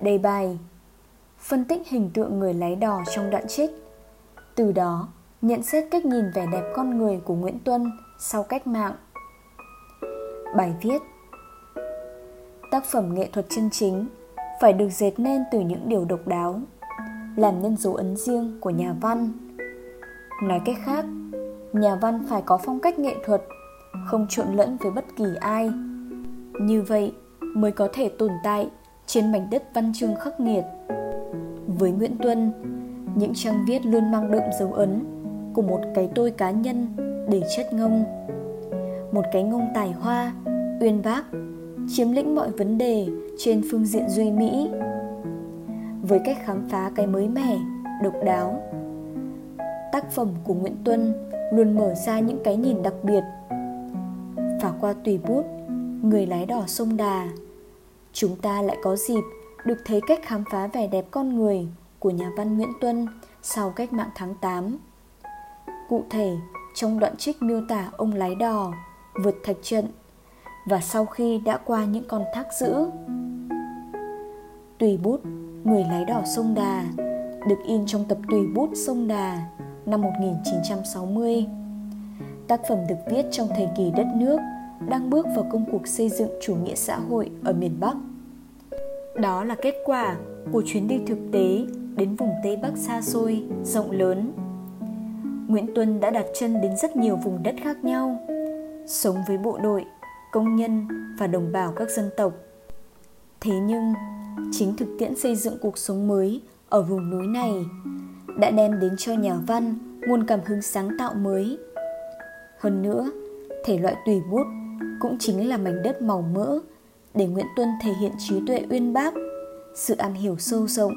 Đề bài, Phân tích hình tượng người lái đò trong đoạn trích. Từ đó, nhận xét cách nhìn vẻ đẹp con người của Nguyễn Tuân sau cách mạng. Bài viết, Tác phẩm nghệ thuật chân chính phải được dệt nên từ những điều độc đáo, làm nên dấu ấn riêng của nhà văn. Nói cách khác, nhà văn phải có phong cách nghệ thuật, không trộn lẫn với bất kỳ ai. Như vậy mới có thể tồn tại trên mảnh đất văn chương khắc nghiệt. Với nguyễn tuân, những trang viết luôn mang đậm dấu ấn của một cái tôi cá nhân để chất ngông. Một cái ngông tài hoa, uyên bác, chiếm lĩnh mọi vấn đề trên phương diện duy mỹ. Với cách khám phá cái mới mẻ, độc đáo, tác phẩm của nguyễn tuân luôn mở ra những cái nhìn đặc biệt. Và qua tùy bút, người lái đỏ sông đà chúng ta lại có dịp được thấy cách khám phá vẻ đẹp con người của nhà văn Nguyễn Tuân sau cách mạng tháng 8. Cụ thể, trong đoạn trích miêu tả ông lái đò vượt thạch trận và sau khi đã qua những con thác dữ. Tùy bút Người lái đỏ sông Đà được in trong tập Tùy bút sông Đà năm 1960. Tác phẩm được viết trong thời kỳ đất nước đang bước vào công cuộc xây dựng chủ nghĩa xã hội ở miền Bắc. Đó là kết quả của chuyến đi thực tế đến vùng Tây Bắc xa xôi, rộng lớn. Nguyễn Tuân đã đặt chân đến rất nhiều vùng đất khác nhau, sống với bộ đội, công nhân và đồng bào các dân tộc. Thế nhưng, chính thực tiễn xây dựng cuộc sống mới ở vùng núi này đã đem đến cho nhà văn nguồn cảm hứng sáng tạo mới. Hơn nữa, thể loại tùy bút cũng chính là mảnh đất màu mỡ để Nguyễn Tuân thể hiện trí tuệ uyên bác, sự am hiểu sâu rộng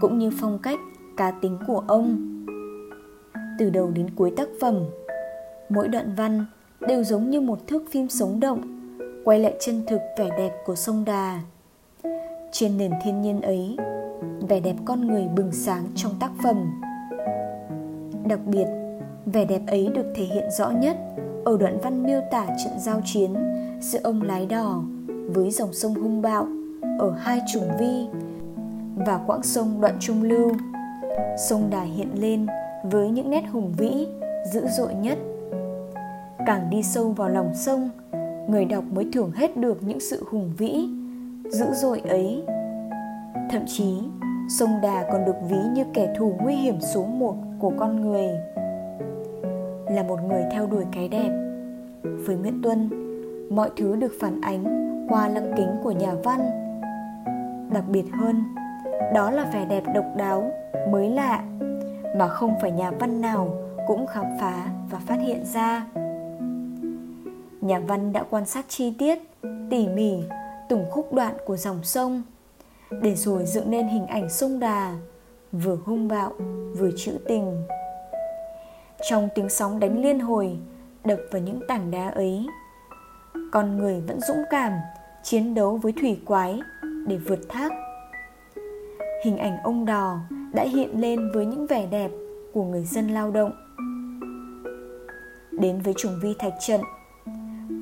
cũng như phong cách cá tính của ông. Từ đầu đến cuối tác phẩm, mỗi đoạn văn đều giống như một thước phim sống động, quay lại chân thực vẻ đẹp của sông Đà. Trên nền thiên nhiên ấy, vẻ đẹp con người bừng sáng trong tác phẩm. Đặc biệt, vẻ đẹp ấy được thể hiện rõ nhất ở đoạn văn miêu tả trận giao chiến giữa ông lái đò với dòng sông hung bạo ở hai trùng vi và quãng sông đoạn trung lưu. Sông Đà hiện lên với những nét hùng vĩ, dữ dội nhất. Càng đi sâu vào lòng sông, người đọc mới thưởng hết được những sự hùng vĩ, dữ dội ấy. Thậm chí, sông Đà còn được ví như kẻ thù nguy hiểm số một của con người. Là một người theo đuổi cái đẹp, với Nguyễn Tuân, mọi thứ được phản ánh qua lăng kính của nhà văn. Đặc biệt hơn, đó là vẻ đẹp độc đáo, mới lạ mà không phải nhà văn nào cũng khám phá và phát hiện ra. Nhà văn đã quan sát chi tiết, tỉ mỉ từng khúc đoạn của dòng sông để rồi dựng nên hình ảnh sông Đà vừa hung bạo vừa trữ tình. Trong tiếng sóng đánh liên hồi đập vào những tảng đá ấy, con người vẫn dũng cảm chiến đấu với thủy quái để vượt thác. Hình ảnh ông đò đã hiện lên với những vẻ đẹp của người dân lao động. Đến với trùng vi thạch trận,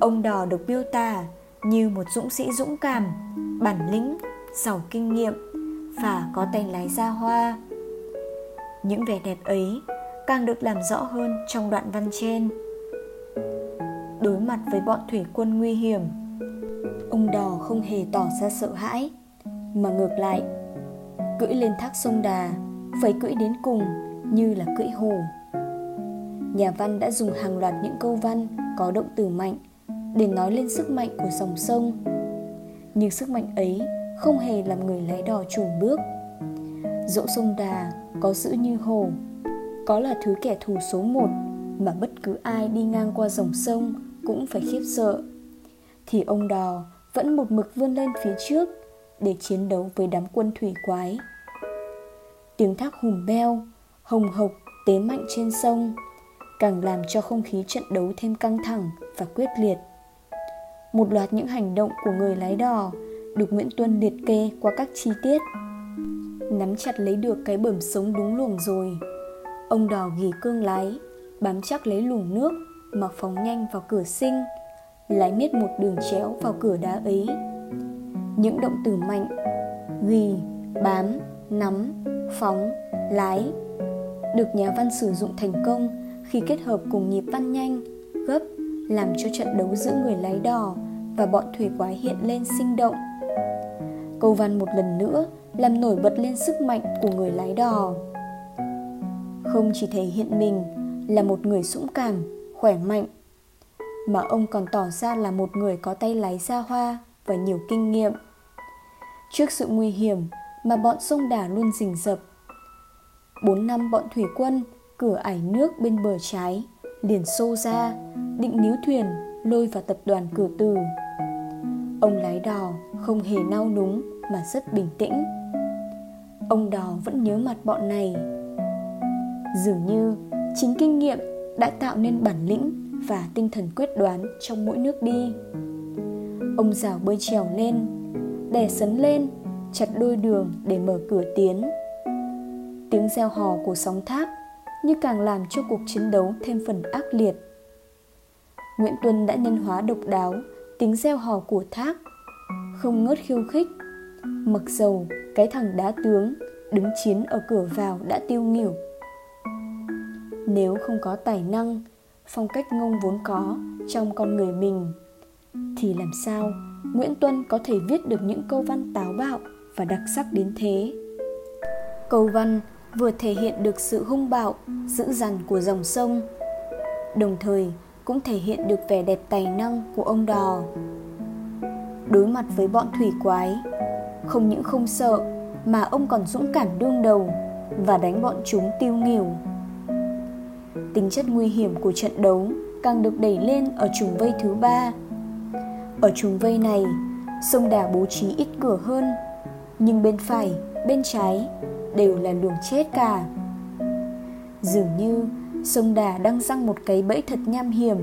ông đò được miêu tả như một dũng sĩ dũng cảm, bản lĩnh, giàu kinh nghiệm và có tay lái ra hoa. Những vẻ đẹp ấy càng được làm rõ hơn trong đoạn văn trên. Đối mặt với bọn thủy quân nguy hiểm, ông đò không hề tỏ ra sợ hãi, mà ngược lại, cưỡi lên thác sông Đà phải cưỡi đến cùng như là cưỡi hồ. Nhà văn đã dùng hàng loạt những câu văn có động từ mạnh để nói lên sức mạnh của dòng sông. Nhưng sức mạnh ấy không hề làm người lái đò chùn bước. Dẫu sông Đà có dữ như hồ, có là thứ kẻ thù số một mà bất cứ ai đi ngang qua dòng sông cũng phải khiếp sợ, thì ông đò vẫn một mực vươn lên phía trước để chiến đấu với đám quân thủy quái. Tiếng thác hùm beo, hồng hộc, tế mạnh trên sông càng làm cho không khí trận đấu thêm căng thẳng và quyết liệt. Một loạt những hành động của người lái đò được Nguyễn Tuân liệt kê qua các chi tiết. Nắm chặt lấy được cái bẩm sống đúng luồng rồi. Ông đò ghì cương lái, bám chắc lấy luồng nước mà phóng nhanh vào cửa sinh, lái miết một đường chéo vào cửa đá ấy. Những động từ mạnh, ghi, bám, nắm, phóng, lái được nhà văn sử dụng thành công khi kết hợp cùng nhịp văn nhanh, gấp làm cho trận đấu giữa người lái đò và bọn thủy quái hiện lên sinh động. Câu văn một lần nữa làm nổi bật lên sức mạnh của người lái đò. Không chỉ thể hiện mình là một người dũng cảm, khỏe mạnh, mà ông còn tỏ ra là một người có tay lái xa hoa và nhiều kinh nghiệm. Trước sự nguy hiểm mà bọn sông đà luôn rình rập, bốn năm bọn thủy quân cửa ải nước bên bờ trái liền xô ra định níu thuyền lôi vào tập đoàn cửa từ. Ông lái đò không hề nao núng mà rất bình tĩnh. Ông đò vẫn nhớ mặt bọn này. Dường như chính kinh nghiệm đã tạo nên bản lĩnh và tinh thần quyết đoán trong mỗi nước đi. Ông rào bơi trèo lên, đè sấn lên, chặt đôi đường để mở cửa tiến. Tiếng reo hò của sóng thác như càng làm cho cuộc chiến đấu thêm phần ác liệt. Nguyễn tuân đã nhân hóa độc đáo tiếng reo hò của thác không ngớt khiêu khích, mặc dầu cái thằng đá tướng đứng chiến ở cửa vào đã tiêu nghỉu nếu không có tài năng, phong cách ngông vốn có trong con người mình, thì làm sao nguyễn tuân có thể viết được những câu văn táo bạo và đặc sắc đến thế? Câu văn vừa thể hiện được sự hung bạo, dữ dằn của dòng sông, đồng thời cũng thể hiện được vẻ đẹp tài năng của ông đò. Đối mặt với bọn thủy quái, không những không sợ mà ông còn dũng cảm đương đầu và đánh bọn chúng tiêu nghỉu tính chất nguy hiểm của trận đấu càng được đẩy lên ở trùng vây thứ ba. Ở trùng vây này, sông đà bố trí ít cửa hơn, nhưng bên phải, bên trái đều là luồng chết cả. Dường như sông đà đang răng một cái bẫy thật nham hiểm,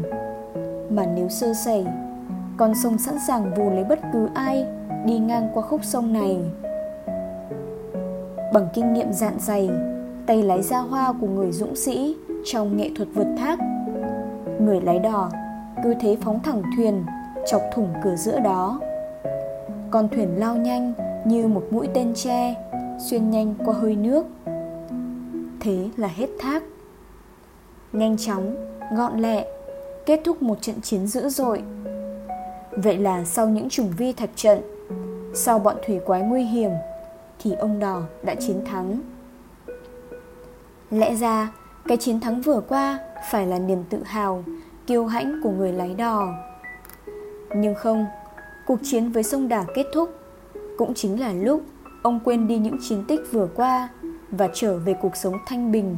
mà nếu sơ sẩy, con sông sẵn sàng vù lấy bất cứ ai đi ngang qua khúc sông này. Bằng kinh nghiệm dạn dày, tay lái ra hoa của người dũng sĩ trong nghệ thuật vượt thác. Người lái đò cứ thế phóng thẳng thuyền, chọc thủng cửa giữa đó. Con thuyền lao nhanh như một mũi tên tre, xuyên nhanh qua hơi nước. Thế là hết thác. Nhanh chóng gọn lẹ, kết thúc một trận chiến dữ dội. Vậy là sau những trùng vi thạch trận, sau bọn thủy quái nguy hiểm, thì ông đò đã chiến thắng. Lẽ ra cái chiến thắng vừa qua phải là niềm tự hào, kiêu hãnh của người lái đò. Nhưng không, cuộc chiến với sông đà kết thúc. Cũng chính là lúc ông quên đi những chiến tích vừa qua và trở về cuộc sống thanh bình.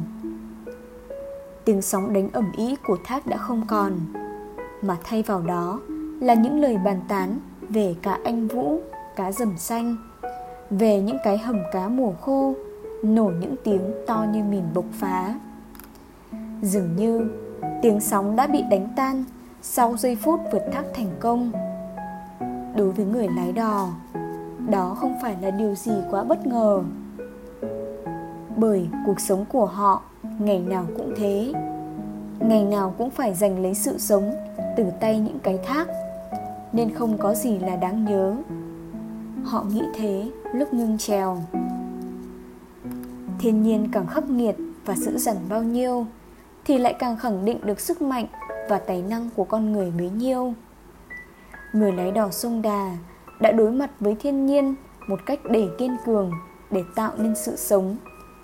Tiếng sóng đánh ẩm ý của thác đã không còn, mà thay vào đó là những lời bàn tán về cá anh vũ, cá rầm xanh, về những cái hầm cá mùa khô, nổ những tiếng to như mìn bộc phá dường như, tiếng sóng đã bị đánh tan sau giây phút vượt thác thành công. Đối với người lái đò, đó không phải là điều gì quá bất ngờ. Bởi cuộc sống của họ, ngày nào cũng thế. Ngày nào cũng phải giành lấy sự sống từ tay những cái thác, nên không có gì là đáng nhớ. Họ nghĩ thế lúc ngưng trèo. Thiên nhiên càng khắc nghiệt và dữ dằn bao nhiêu thì lại càng khẳng định được sức mạnh và tài năng của con người bấy nhiêu. Người lái đò sông đà đã đối mặt với thiên nhiên một cách để kiên cường để tạo nên sự sống,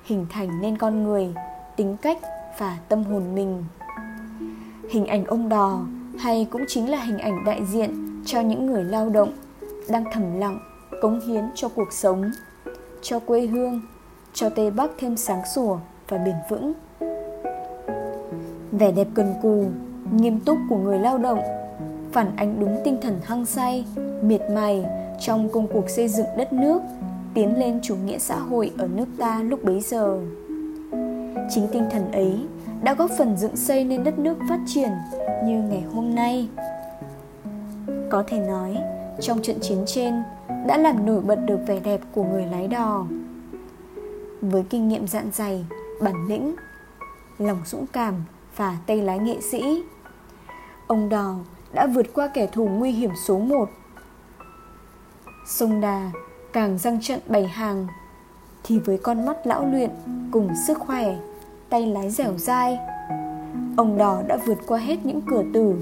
hình thành nên con người, tính cách và tâm hồn mình. Hình ảnh ông đò hay cũng chính là hình ảnh đại diện cho những người lao động đang thầm lặng, cống hiến cho cuộc sống, cho quê hương, cho tây bắc thêm sáng sủa và bền vững vẻ đẹp cần cù, nghiêm túc của người lao động. Phản ánh đúng tinh thần hăng say, miệt mài trong công cuộc xây dựng đất nước, tiến lên chủ nghĩa xã hội ở nước ta lúc bấy giờ. Chính tinh thần ấy đã góp phần dựng xây nên đất nước phát triển như ngày hôm nay. Có thể nói, trong trận chiến trên đã làm nổi bật được vẻ đẹp của người lái đò. Với kinh nghiệm dạn dày, bản lĩnh, lòng dũng cảm và tay lái nghệ sĩ. Ông đò đã vượt qua kẻ thù nguy hiểm số 1 Sông Đà càng răng trận bày hàng thì với con mắt lão luyện cùng sức khỏe, tay lái dẻo dai, ông đỏ đã vượt qua hết những cửa tử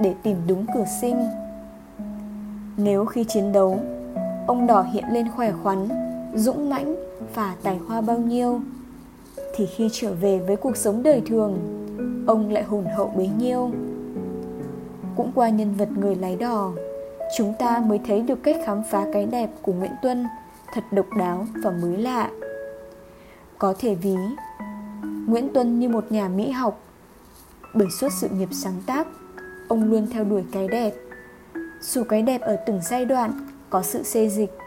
để tìm đúng cửa sinh. Nếu khi chiến đấu, ông đỏ hiện lên khỏe khoắn, dũng mãnh và tài hoa bao nhiêu, thì khi trở về với cuộc sống đời thường ông lại hồn hậu bấy nhiêu. Cũng qua nhân vật người lái đò, chúng ta mới thấy được cách khám phá cái đẹp của nguyễn tuân thật độc đáo và mới lạ. Có thể ví nguyễn tuân như một nhà mỹ học, bởi suốt sự nghiệp sáng tác, ông luôn theo đuổi cái đẹp. Dù cái đẹp ở từng giai đoạn có sự xê dịch,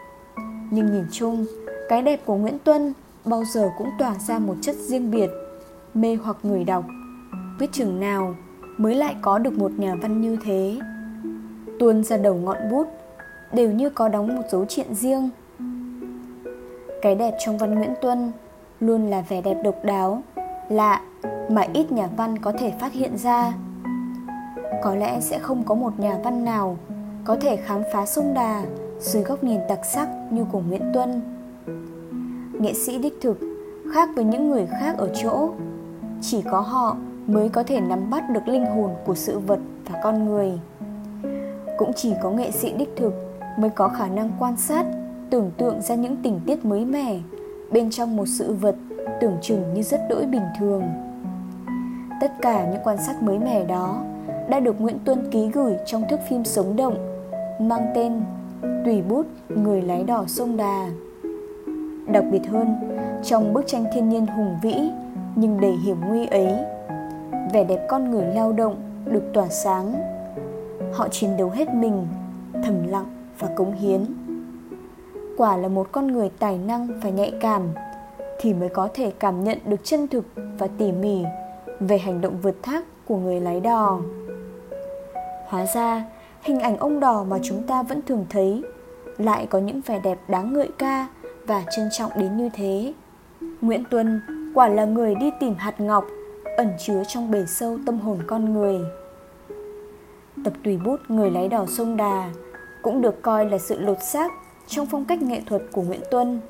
nhưng nhìn chung, cái đẹp của nguyễn tuân bao giờ cũng tỏa ra một chất riêng biệt, mê hoặc người đọc biết chừng nào mới lại có được một nhà văn như thế? Tuôn ra đầu ngọn bút, đều như có đóng một dấu chuyện riêng. Cái đẹp trong văn nguyễn tuân luôn là vẻ đẹp độc đáo, lạ mà ít nhà văn có thể phát hiện ra. Có lẽ sẽ không có một nhà văn nào có thể khám phá sông đà dưới góc nhìn đặc sắc như của nguyễn tuân. Nghệ sĩ đích thực khác với những người khác ở chỗ, chỉ có họ mới có thể nắm bắt được linh hồn của sự vật và con người. Cũng chỉ có nghệ sĩ đích thực mới có khả năng quan sát, tưởng tượng ra những tình tiết mới mẻ, bên trong một sự vật tưởng chừng như rất đỗi bình thường. Tất cả những quan sát mới mẻ đó đã được nguyễn tuân ký gửi trong thước phim sống động, mang tên tùy bút người lái đỏ sông đà. Đặc biệt hơn, trong bức tranh thiên nhiên hùng vĩ nhưng đầy hiểm nguy ấy vẻ đẹp con người lao động được tỏa sáng. Họ chiến đấu hết mình, thầm lặng và cống hiến. Quả là một con người tài năng và nhạy cảm thì mới có thể cảm nhận được chân thực và tỉ mỉ về hành động vượt thác của người lái đò. Hóa ra, hình ảnh ông đò mà chúng ta vẫn thường thấy lại có những vẻ đẹp đáng ngợi ca và trân trọng đến như thế. Nguyễn tuân quả là người đi tìm hạt ngọc ẩn chứa trong bể sâu tâm hồn con người. Tập tùy bút người lái đò sông đà cũng được coi là sự lột xác trong phong cách nghệ thuật của nguyễn tuân.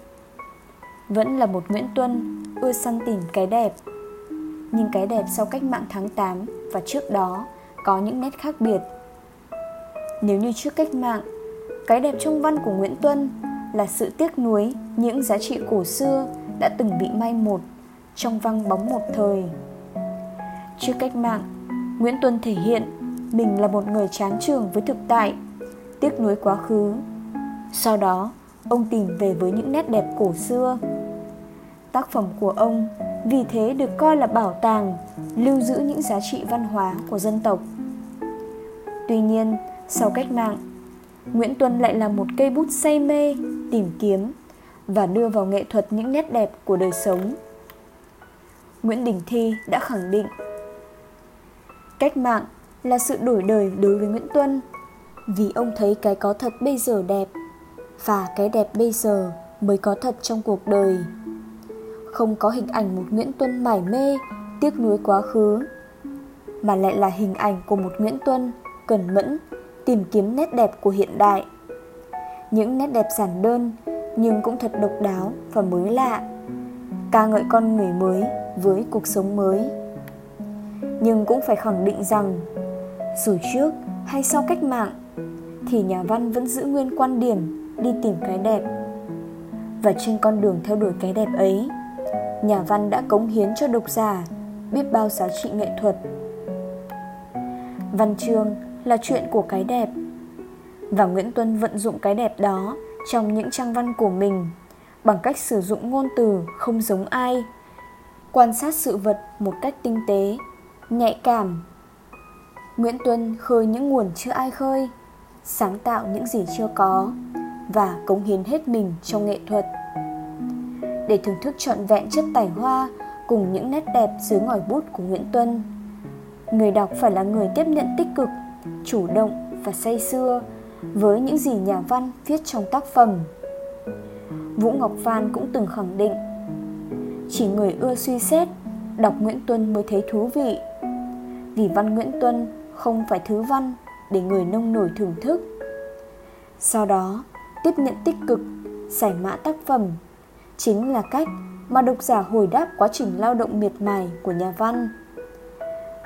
Vẫn là một nguyễn tuân ưa săn tìm cái đẹp. Nhưng cái đẹp sau cách mạng tháng 8 và trước đó có những nét khác biệt. Nếu như trước cách mạng, cái đẹp trong văn của nguyễn tuân là sự tiếc nuối những giá trị cổ xưa đã từng bị mai một trong văng bóng một thời trước cách mạng, nguyễn tuân thể hiện mình là một người chán trường với thực tại, tiếc nuối quá khứ. Sau đó, ông tìm về với những nét đẹp cổ xưa. Tác phẩm của ông vì thế được coi là bảo tàng, lưu giữ những giá trị văn hóa của dân tộc. Tuy nhiên, sau cách mạng, nguyễn tuân lại là một cây bút say mê, tìm kiếm và đưa vào nghệ thuật những nét đẹp của đời sống. Nguyễn đình thi đã khẳng định cách mạng là sự đổi đời đối với nguyễn tuân. Vì ông thấy cái có thật bây giờ đẹp và cái đẹp bây giờ mới có thật trong cuộc đời. Không có hình ảnh một nguyễn tuân mải mê, tiếc nuối quá khứ, mà lại là hình ảnh của một nguyễn tuân cẩn mẫn, tìm kiếm nét đẹp của hiện đại. Những nét đẹp giản đơn nhưng cũng thật độc đáo và mới lạ, ca ngợi con người mới với cuộc sống mới nhưng cũng phải khẳng định rằng, dù trước hay sau cách mạng, thì nhà văn vẫn giữ nguyên quan điểm đi tìm cái đẹp. Và trên con đường theo đuổi cái đẹp ấy, nhà văn đã cống hiến cho độc giả biết bao giá trị nghệ thuật. Văn chương là chuyện của cái đẹp. Và nguyễn tuân vận dụng cái đẹp đó trong những trang văn của mình bằng cách sử dụng ngôn từ không giống ai, quan sát sự vật một cách tinh tế nhạy cảm. Nguyễn tuân khơi những nguồn chưa ai khơi, sáng tạo những gì chưa có, và cống hiến hết mình trong nghệ thuật. Để thưởng thức trọn vẹn chất tài hoa cùng những nét đẹp dưới ngòi bút của nguyễn tuân, người đọc phải là người tiếp nhận tích cực, chủ động và say sưa với những gì nhà văn viết trong tác phẩm. Vũ ngọc phan cũng từng khẳng định, chỉ người ưa suy xét, đọc nguyễn tuân mới thấy thú vị vì văn nguyễn tuân không phải thứ văn để người nông nổi thưởng thức sau đó tiếp nhận tích cực giải mã tác phẩm chính là cách mà độc giả hồi đáp quá trình lao động miệt mài của nhà văn.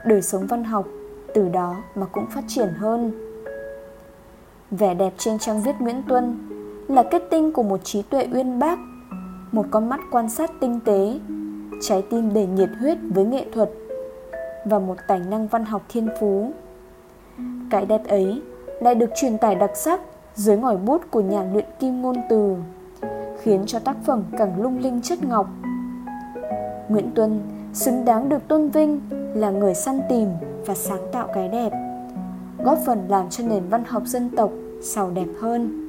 Đời sống văn học từ đó mà cũng phát triển hơn. Vẻ đẹp trên trang viết Nguyễn Tuân là kết tinh của một trí tuệ uyên bác, một con mắt quan sát tinh tế, trái tim đầy nhiệt huyết với nghệ thuật và một tài năng văn học thiên phú. Cái đẹp ấy lại được truyền tải đặc sắc dưới ngòi bút của nhà luyện kim ngôn từ, khiến cho tác phẩm càng lung linh chất ngọc. Nguyễn Tuân xứng đáng được tôn vinh là người săn tìm và sáng tạo cái đẹp, góp phần làm cho nền văn học dân tộc giàu đẹp hơn.